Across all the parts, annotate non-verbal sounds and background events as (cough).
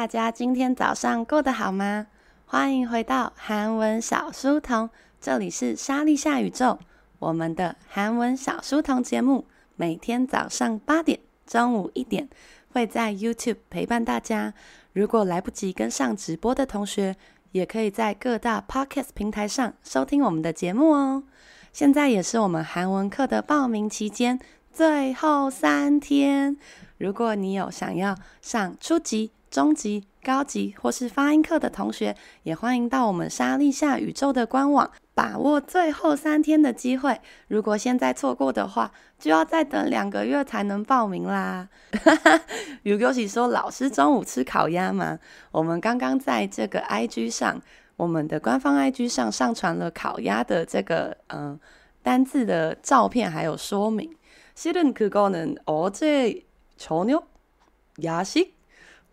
大家今天早上过得好吗？欢迎回到韩文小书童，这里是莎莉夏宇宙，我们的韩文小书童节目，每天早上八点、中午一点会在 YouTube 陪伴大家。如果来不及跟上直播的同学，也可以在各大 Podcast 平台上收听我们的节目哦。现在也是我们韩文课的报名期间，最后三天。如果你有想要上初级、中级、高级或是发音课的同学，也欢迎到我们莎莉夏宇宙的官网，把握最后三天的机会。如果现在错过的话，就要再等两个月才能报名啦。如果是说老师中午吃烤鸭吗？我们刚刚在这个 IG 上，我们的官方 IG 上上传了烤鸭的这个嗯、呃、单字的照片，还有说明。실은그거는어제 저녁 야식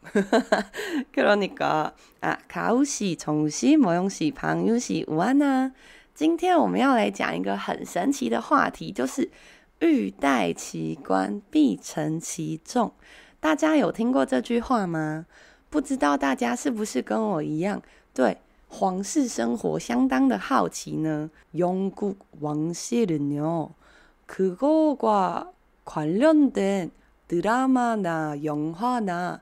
(laughs) 그러니까 아 가우씨, 정씨, 모영씨, 방유씨, 우아나。今天我们要来讲一个很神奇的话题，就是欲戴其冠，必承其重。大家有听过这句话吗？不知道大家是不是跟我一样，对皇室生活相当的好奇呢？영국왕실은요그거과관련된드라마나영화나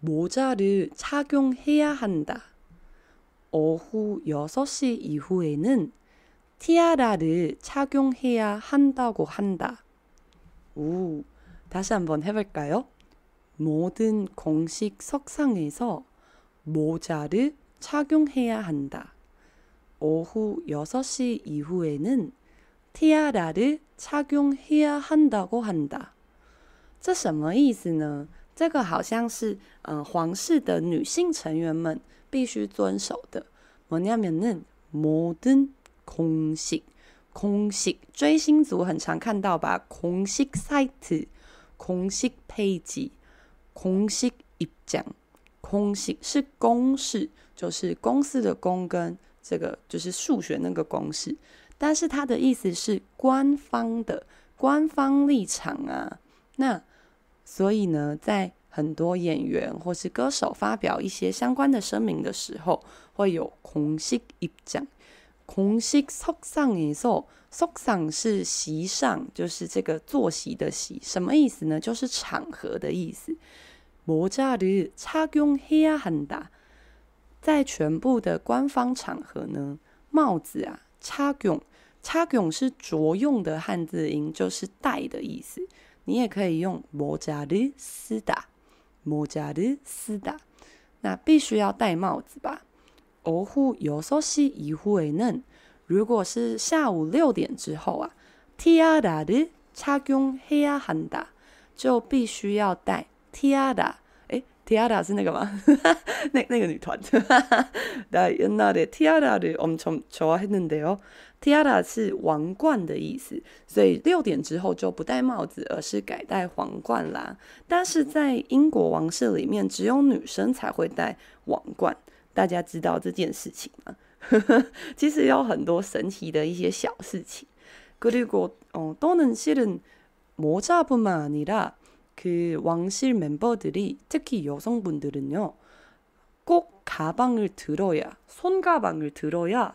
모자를 착용해야 한다. 오후 6시 이후에는 티아라를 착용해야 한다고 한다. 우, 다시 한번 해볼까요? 모든 공식 석상에서 모자를 착용해야 한다. 오후 6시 이후에는 티아라를 착용해야 한다고 한다. 这什么意思呢？ 这个好像是，嗯、呃，皇室的女性成员们必须遵守的。뭐냐면은모든공식공식追星族很常看到吧？공식사이트공식페이지공식입장 공식是公式，就是公司的公跟这个就是数学那个公式，但是它的意思是官方的官方立场啊。那 所以呢，在很多演员或是歌手发表一些相关的声明的时候，会有공식입장。공식석상에서，석상是席上，就是这个坐席的席，什么意思呢？就是场合的意思。모자를착용해야한다。在全部的官方场合呢，帽子啊，착용착용是着用的汉字音，就是戴的意思。 你也可以用모자를쓰다모자를쓰다。那必须要戴帽子吧？오후여섯시이후에는如果是下午六点之后啊，티아라를착용해야한다，就必须要戴티아라。诶，티아라是那个吗？(laughs) 那那个女团。(laughs) 나옛날에티아라를엄청좋아했는데요。 Tiara 是王冠的意思，所以六点之后就不戴帽子，而是改戴皇冠啦。但是在英国王室里面，只有女生才会戴王冠，大家知道这件事情吗？ (laughs) 其实有很多神奇的一些小事情。그리고어또는실은모자뿐만아니라그왕실멤버들이특히여성분들은요꼭가방을들어야손가방을들어야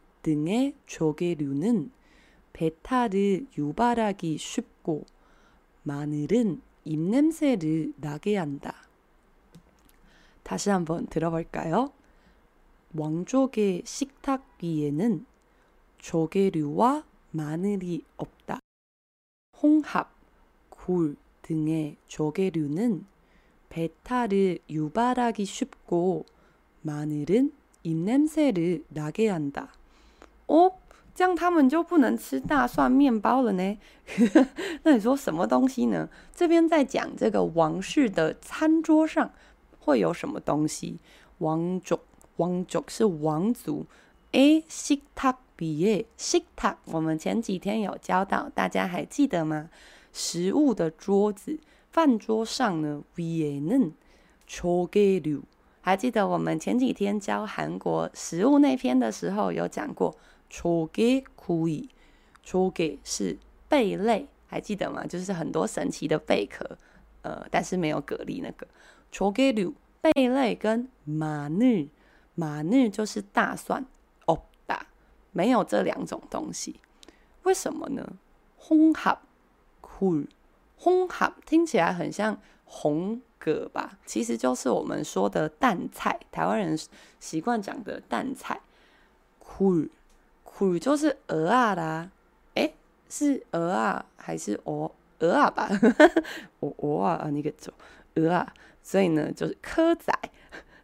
등의 조개류는 배탈을 유발하기 쉽고 마늘은 입냄새를 나게 한다. 다시 한번 들어볼까요? 왕족의 식탁 위에는 조개류와 마늘이 없다. 홍합, 굴 등의 조개류는 배탈을 유발하기 쉽고 마늘은 입냄새를 나게 한다. 어? 这样他们就不能吃大蒜面包了呢？(laughs) 那你说什么东西呢？这边在讲这个王室的餐桌上会有什么东西？王族，王族是王族。诶，식탁위에식탁，我们前几天有教到，大家还记得吗？食物的桌子，饭桌上呢？위에는조개류，还记得我们前几天教韩国食物那篇的时候有讲过。 초계구이，초계是贝类，还记得吗？就是很多神奇的贝壳，呃，但是没有蛤蜊那个。초계류贝类跟마늘，마늘就是大蒜，없다，没有这两种东西，为什么呢？홍합굴，홍합听起来很像红蛤吧？其实就是我们说的淡菜，台湾人习惯讲的淡菜，굴。 苦就是蚵仔啦，诶，是蚵仔还是蚵蚵仔吧？蚵蚵仔啊，那个做蚵仔，所以呢就是蚵仔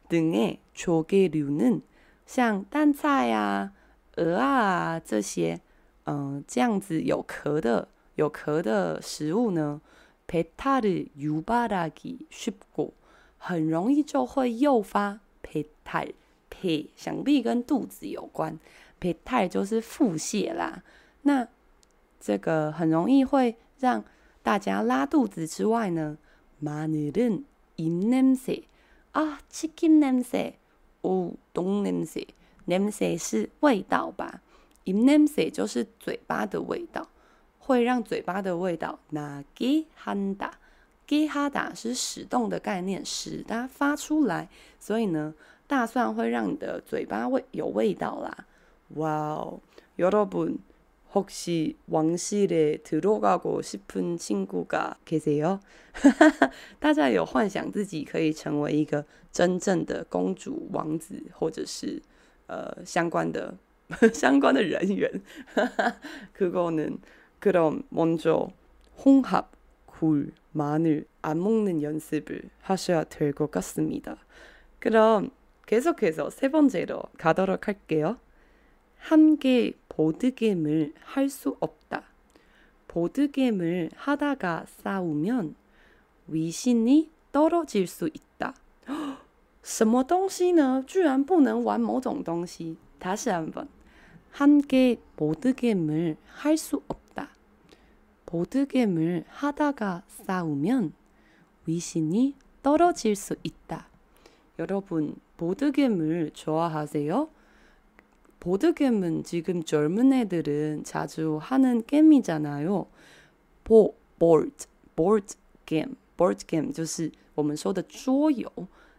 等诶，초계류는像淡菜啊、蚵仔啊这些，嗯，这样子有壳的有壳的食物呢，배탈을유발하기쉽고很容易就会诱发배탈 배，想必跟肚子有关。 배탈就是腹泻啦，那这个很容易会让大家拉肚子之外呢，마늘은입냄새啊，치킨냄새，哦，똥냄새，냄새是味道吧？입냄새就是嘴巴的味道，会让嘴巴的味道나게한다，게하다是使动的概念，使它发出来，所以呢，大蒜会让你的嘴巴味有味道啦。 哇哦，여러분혹시왕실에들어가고싶은친구가계세요？(laughs) 大家有幻想自己可以成为一个真正的公主、王子，或者是呃相关的相关的人员？(laughs) (laughs) 그거는그럼먼저홍합굴마늘안먹는연습을하셔야될것같습니다그럼계속해서세번째로가도록할게요 함께 보드게임을 할 수 없다. 보드게임을 하다가 싸우면 위신이 떨어질 수 있다. (gasps) 什么东西呢?居然不能玩某种东西. 다시 한번. 함께 보드게임을 할 수 없다. 보드게임을 하다가 싸우면 위신이 떨어질 수 있다. 여러분, 보드게임을 좋아하세요? 보드게임은 지금 젊은 애들은 자주 하는 게임이잖아요. 보, board, board game, board game 就是我们说的桌游.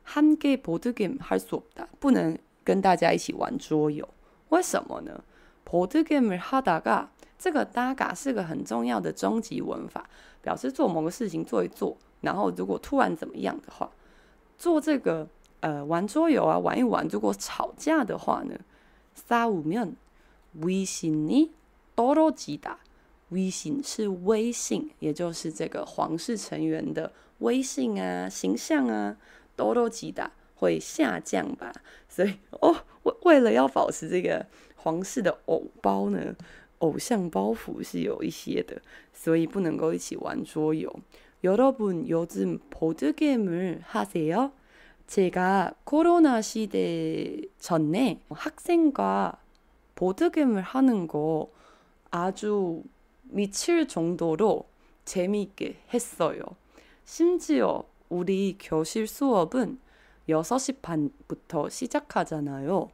함께 보드게임 할 수 없다. 不能跟大家一起玩桌游.为什么呢? 보드게임을 하다가 这个 다가 是个很重要的终极文法，表示做某个事情做一做，然后如果突然怎么样的话，做这个呃玩桌游啊玩一玩，如果吵架的话呢？ 싸우면 위신이 떨어지다. 위신 是威信，也就是这个皇室成员的威信啊、形象啊。떨어지다 会下降吧。所以哦，为为了要保持这个皇室的偶包呢，偶像包袱是有一些的，所以不能够一起玩桌游。여러분요즘보드게임을하세요？ 제가 코로나 시대 전에 학생과 보드게임을하는 거 아주 미칠 정도로 재미있게 했어요. 심지어 우리 교실 수업은 6시 반부터 시작하잖아요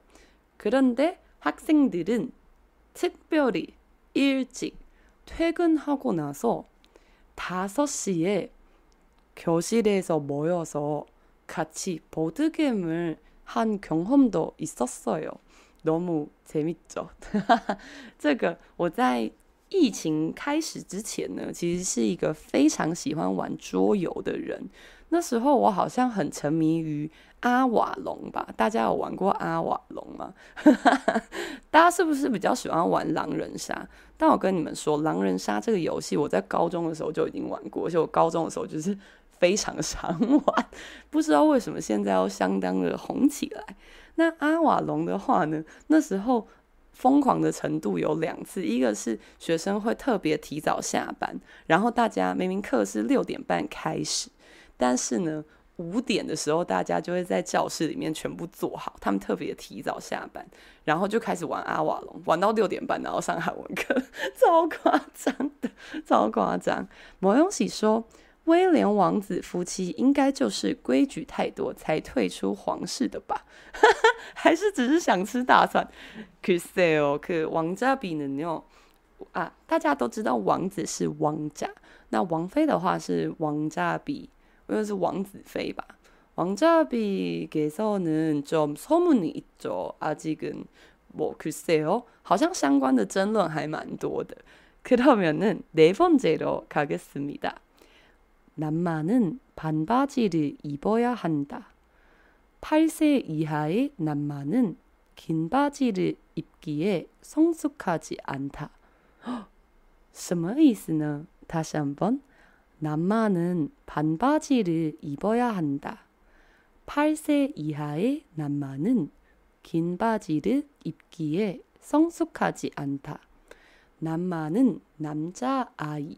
그런데 학생들은 특별히 일찍 퇴근하고 나서 5시에 교실에서 모여서 같이 보드 게임을 한 경험도 있었어요。 너무 재밌죠。(laughs) 这个我在疫情开始之前呢，其实是一个非常喜欢玩桌游的人。那时候我好像很沉迷于阿瓦隆吧？大家有玩过阿瓦隆吗？(laughs) 大家是不是比较喜欢玩狼人杀？但我跟你们说，狼人杀这个游戏，我在高中的时候就已经玩过，而且我高中的时候就是。 非常常玩，不知道为什么现在要相当的红起来。那阿瓦隆的话呢？那时候疯狂的程度有两次，一个是学生会特别提早下班，然后大家明明课是六点半开始，但是呢五点的时候大家就会在教室里面全部坐好，他们特别提早下班，然后就开始玩阿瓦隆，玩到六点半，然后上韩文课，(laughs) 超夸张的，超夸张。某东西说。威廉王子夫妻应该就是规矩太多才退出皇室的吧？(laughs) 还是只是想吃大蒜？可是哦，可王家比呢？喏啊，大家都知道王子是王家，那王妃的话是王家比，因为是王子妃吧？王家比给受呢，就소문이있죠아직은뭐글쎄요好像相关的争论还蛮多的。그러면은네번째로가겠습니다 남마는 반바지를 입어야 한다. 8세 이하의 남마는 긴 바지를 입기에 성숙하지 않다. 什么意思呢? 다시 한번. 남마는 반바지를 입어야 한다. 8세 이하의 남마는 긴 바지를 입기에 성숙하지 않다. 남마는 남자아이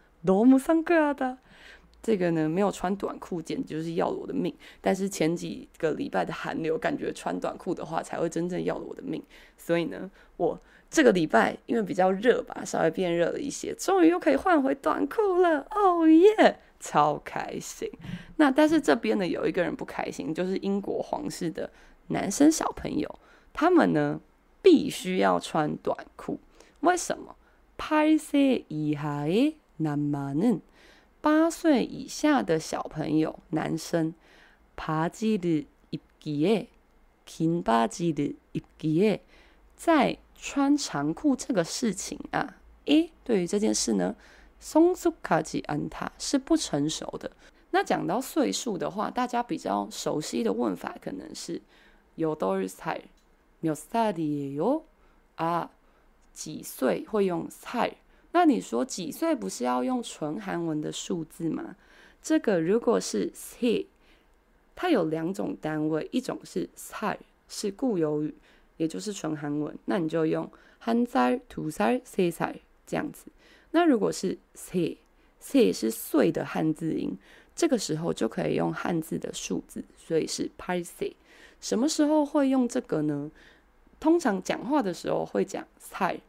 너무상쾌하다。这个呢，没有穿短裤简直就是要了我的命。但是前几个礼拜的寒流，感觉穿短裤的话才会真正要了我的命。所以呢，我这个礼拜因为比较热吧，稍微变热了一些，终于又可以换回短裤了。哦耶，超开心。那但是这边呢，有一个人不开心，就是英国皇室的男生小朋友，他们呢必须要穿短裤。为什么？8岁以下的 남마는八岁以下的小朋友，男生，바지를입기에긴바지를입기에在穿长裤这个事情啊，诶，对于这件事呢，성숙하지않다是不成熟的。那讲到岁数的话，大家比较熟悉的问法可能是여덟살몇살이에요啊，几岁会用살 那你说几岁不是要用纯韩文的数字吗？这个如果是 s e 它有两种单位，一种是 s a 是固有语，也就是纯韩文，那你就用 hansai、土 s a s e s a 这样子。那如果是 s e s e 是岁的汉字音，这个时候就可以用汉字的数字，所以是 p a i s 什么时候会用这个呢？通常讲话的时候会讲 s a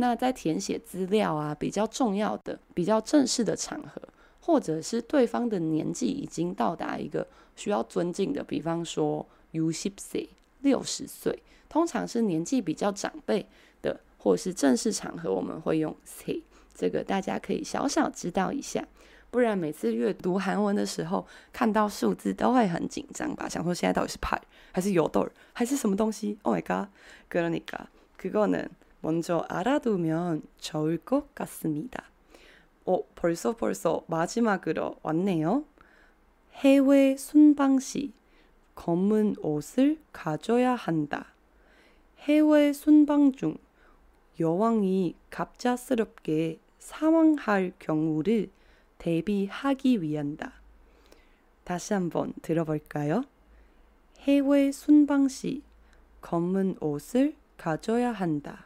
那在填写资料啊，比较重要的、比较正式的场合，或者是对方的年纪已经到达一个需要尊敬的，比方说60岁、六十岁，通常是年纪比较长辈的，或者是正式场合，我们会用 세，这个大家可以小小知道一下。 不然每次阅读韩文的时候，看到数字都会很紧张吧？想说现在到底是派还是有豆还是什么东西？Oh my god！그러니까그거는 먼저 알아두면 좋을 것 같습니다 어, 벌써 벌써 마지막으로 왔네요. 해외 순방 시 검은 옷을 가져야 한다. 해외 순방 중 여왕이 갑작스럽게 사망할 경우를 대비하기 위한다. 다시 한번 들어볼까요? 해외 순방 시 검은 옷을 가져야 한다.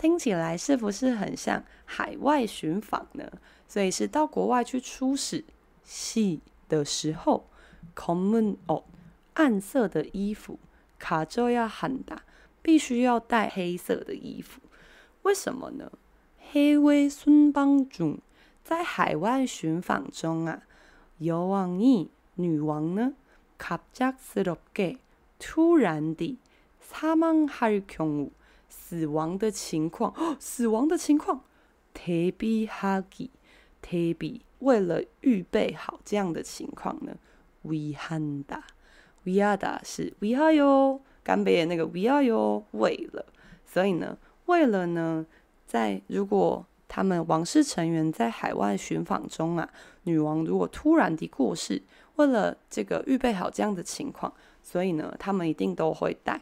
听起来是不是很像海外寻访呢？所以是到国外去出使戏的时候，검은옷暗色的衣服，卡就要喊打，必须要带黑色的衣服。为什么呢？해외순방 중，在海外寻访中啊，여왕이女王呢，갑작스럽게突然地사망할 경우， 死亡的情况，哦，(gasps) 死亡的情况。特别哈吉，特别为了预备好这样的情况呢，we handa we are da 是 we are 哟，干杯的那个 we are 哟，为了，所以呢，为了呢，在如果他们王室成员在海外寻访中啊，女王如果突然的过世，为了这个预备好这样的情况，所以呢，他们一定都会带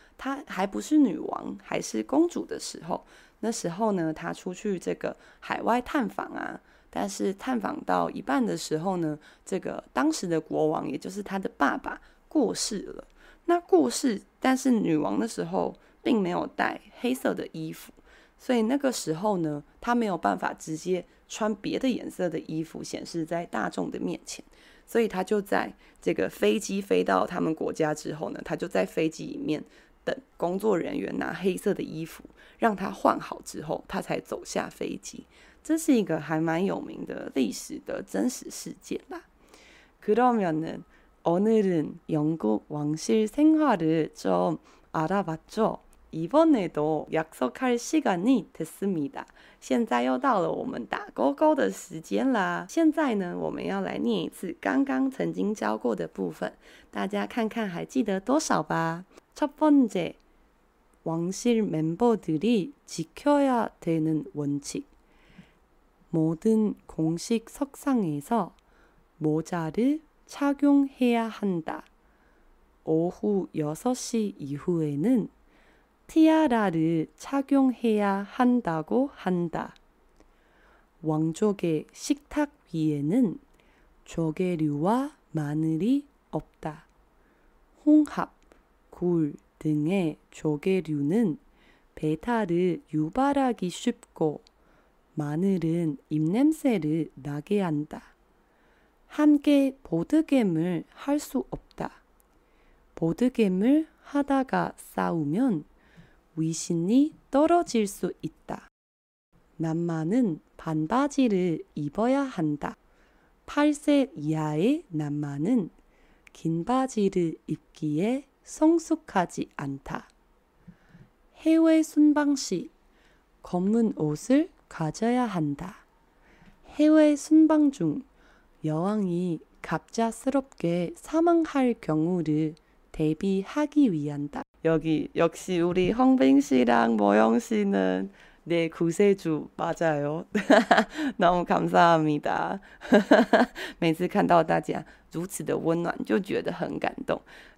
她还不是女王，还是公主的时候，那时候呢，她出去这个海外探访啊。但是探访到一半的时候呢，这个当时的国王，也就是他的爸爸过世了。那过世，但是女王的时候并没有带黑色的衣服，所以那个时候呢，她没有办法直接穿别的颜色的衣服显示在大众的面前，所以她就在这个飞机飞到他们国家之后呢，她就在飞机里面等工作人员拿黑色的衣服让她换好之后，她才走下飞机。这是一个还蛮有名的历史的真实事件啦。그러면은오늘은영국왕실생활을좀알아봤죠이번에도약속할시간이됐습니다现在又到了我们打勾勾的时间啦。现在呢，我们要来念一次刚刚曾经教过的部分，大家看看还记得多少吧？ 첫 번째 왕실 멤버들이 지켜야 되는 원칙 모든 공식 석상에서 모자를 착용해야 한다. 오후 6시 이후에는 티아라를 착용해야 한다고 한다. 왕족의 식탁 위에는 조개류와 마늘이 없다. 홍합, 굴 등의 조개류는 배탈을 유발하기 쉽고 마늘은 입냄새를 나게 한다. 함께 보드게임을 할 수 없다. 보드게임을 하다가 싸우면 위신이 떨어질 수 있다. 남마는 반바지를 입어야 한다. 8세 이하의 남마는 긴 바지를 입기에 성숙하지 않다. 해외 순방 시 검은 옷을 가져야 한다. 해외 순방 중 여왕이 갑작스럽게 사망할 경우를 대비하기 위한다. 여기 역시 우리 헝빙 씨랑 모영 씨는 네 구세주 맞아요. (laughs) 너무 감사합니다.(laughs) 每次看到大家如此的温暖，就觉得很感动。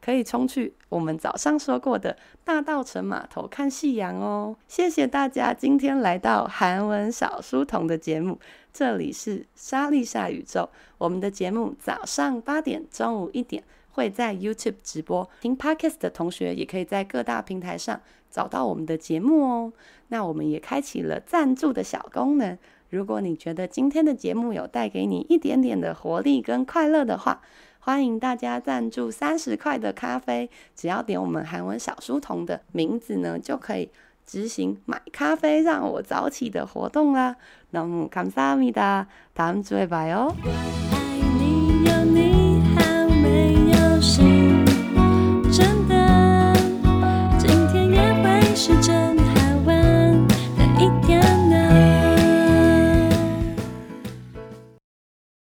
可以冲去我们早上说过的大稻城码头看夕阳哦。谢谢大家今天来到韩文小书童的节目，这里是莎莉莎宇宙，我们的节目早上八点，中午一点。会在 YouTube 直播，听 Podcast 的同学也可以在各大平台上找到我们的节目哦。那我们也开启了赞助的小功能，如果你觉得今天的节目有带给你一点点的活力跟快乐的话，欢迎大家赞助三十块的咖啡，只要点我们韩文小书童的名字呢，就可以执行买咖啡让我早起的活动啦。那么，감사합니다，다음주에봐요。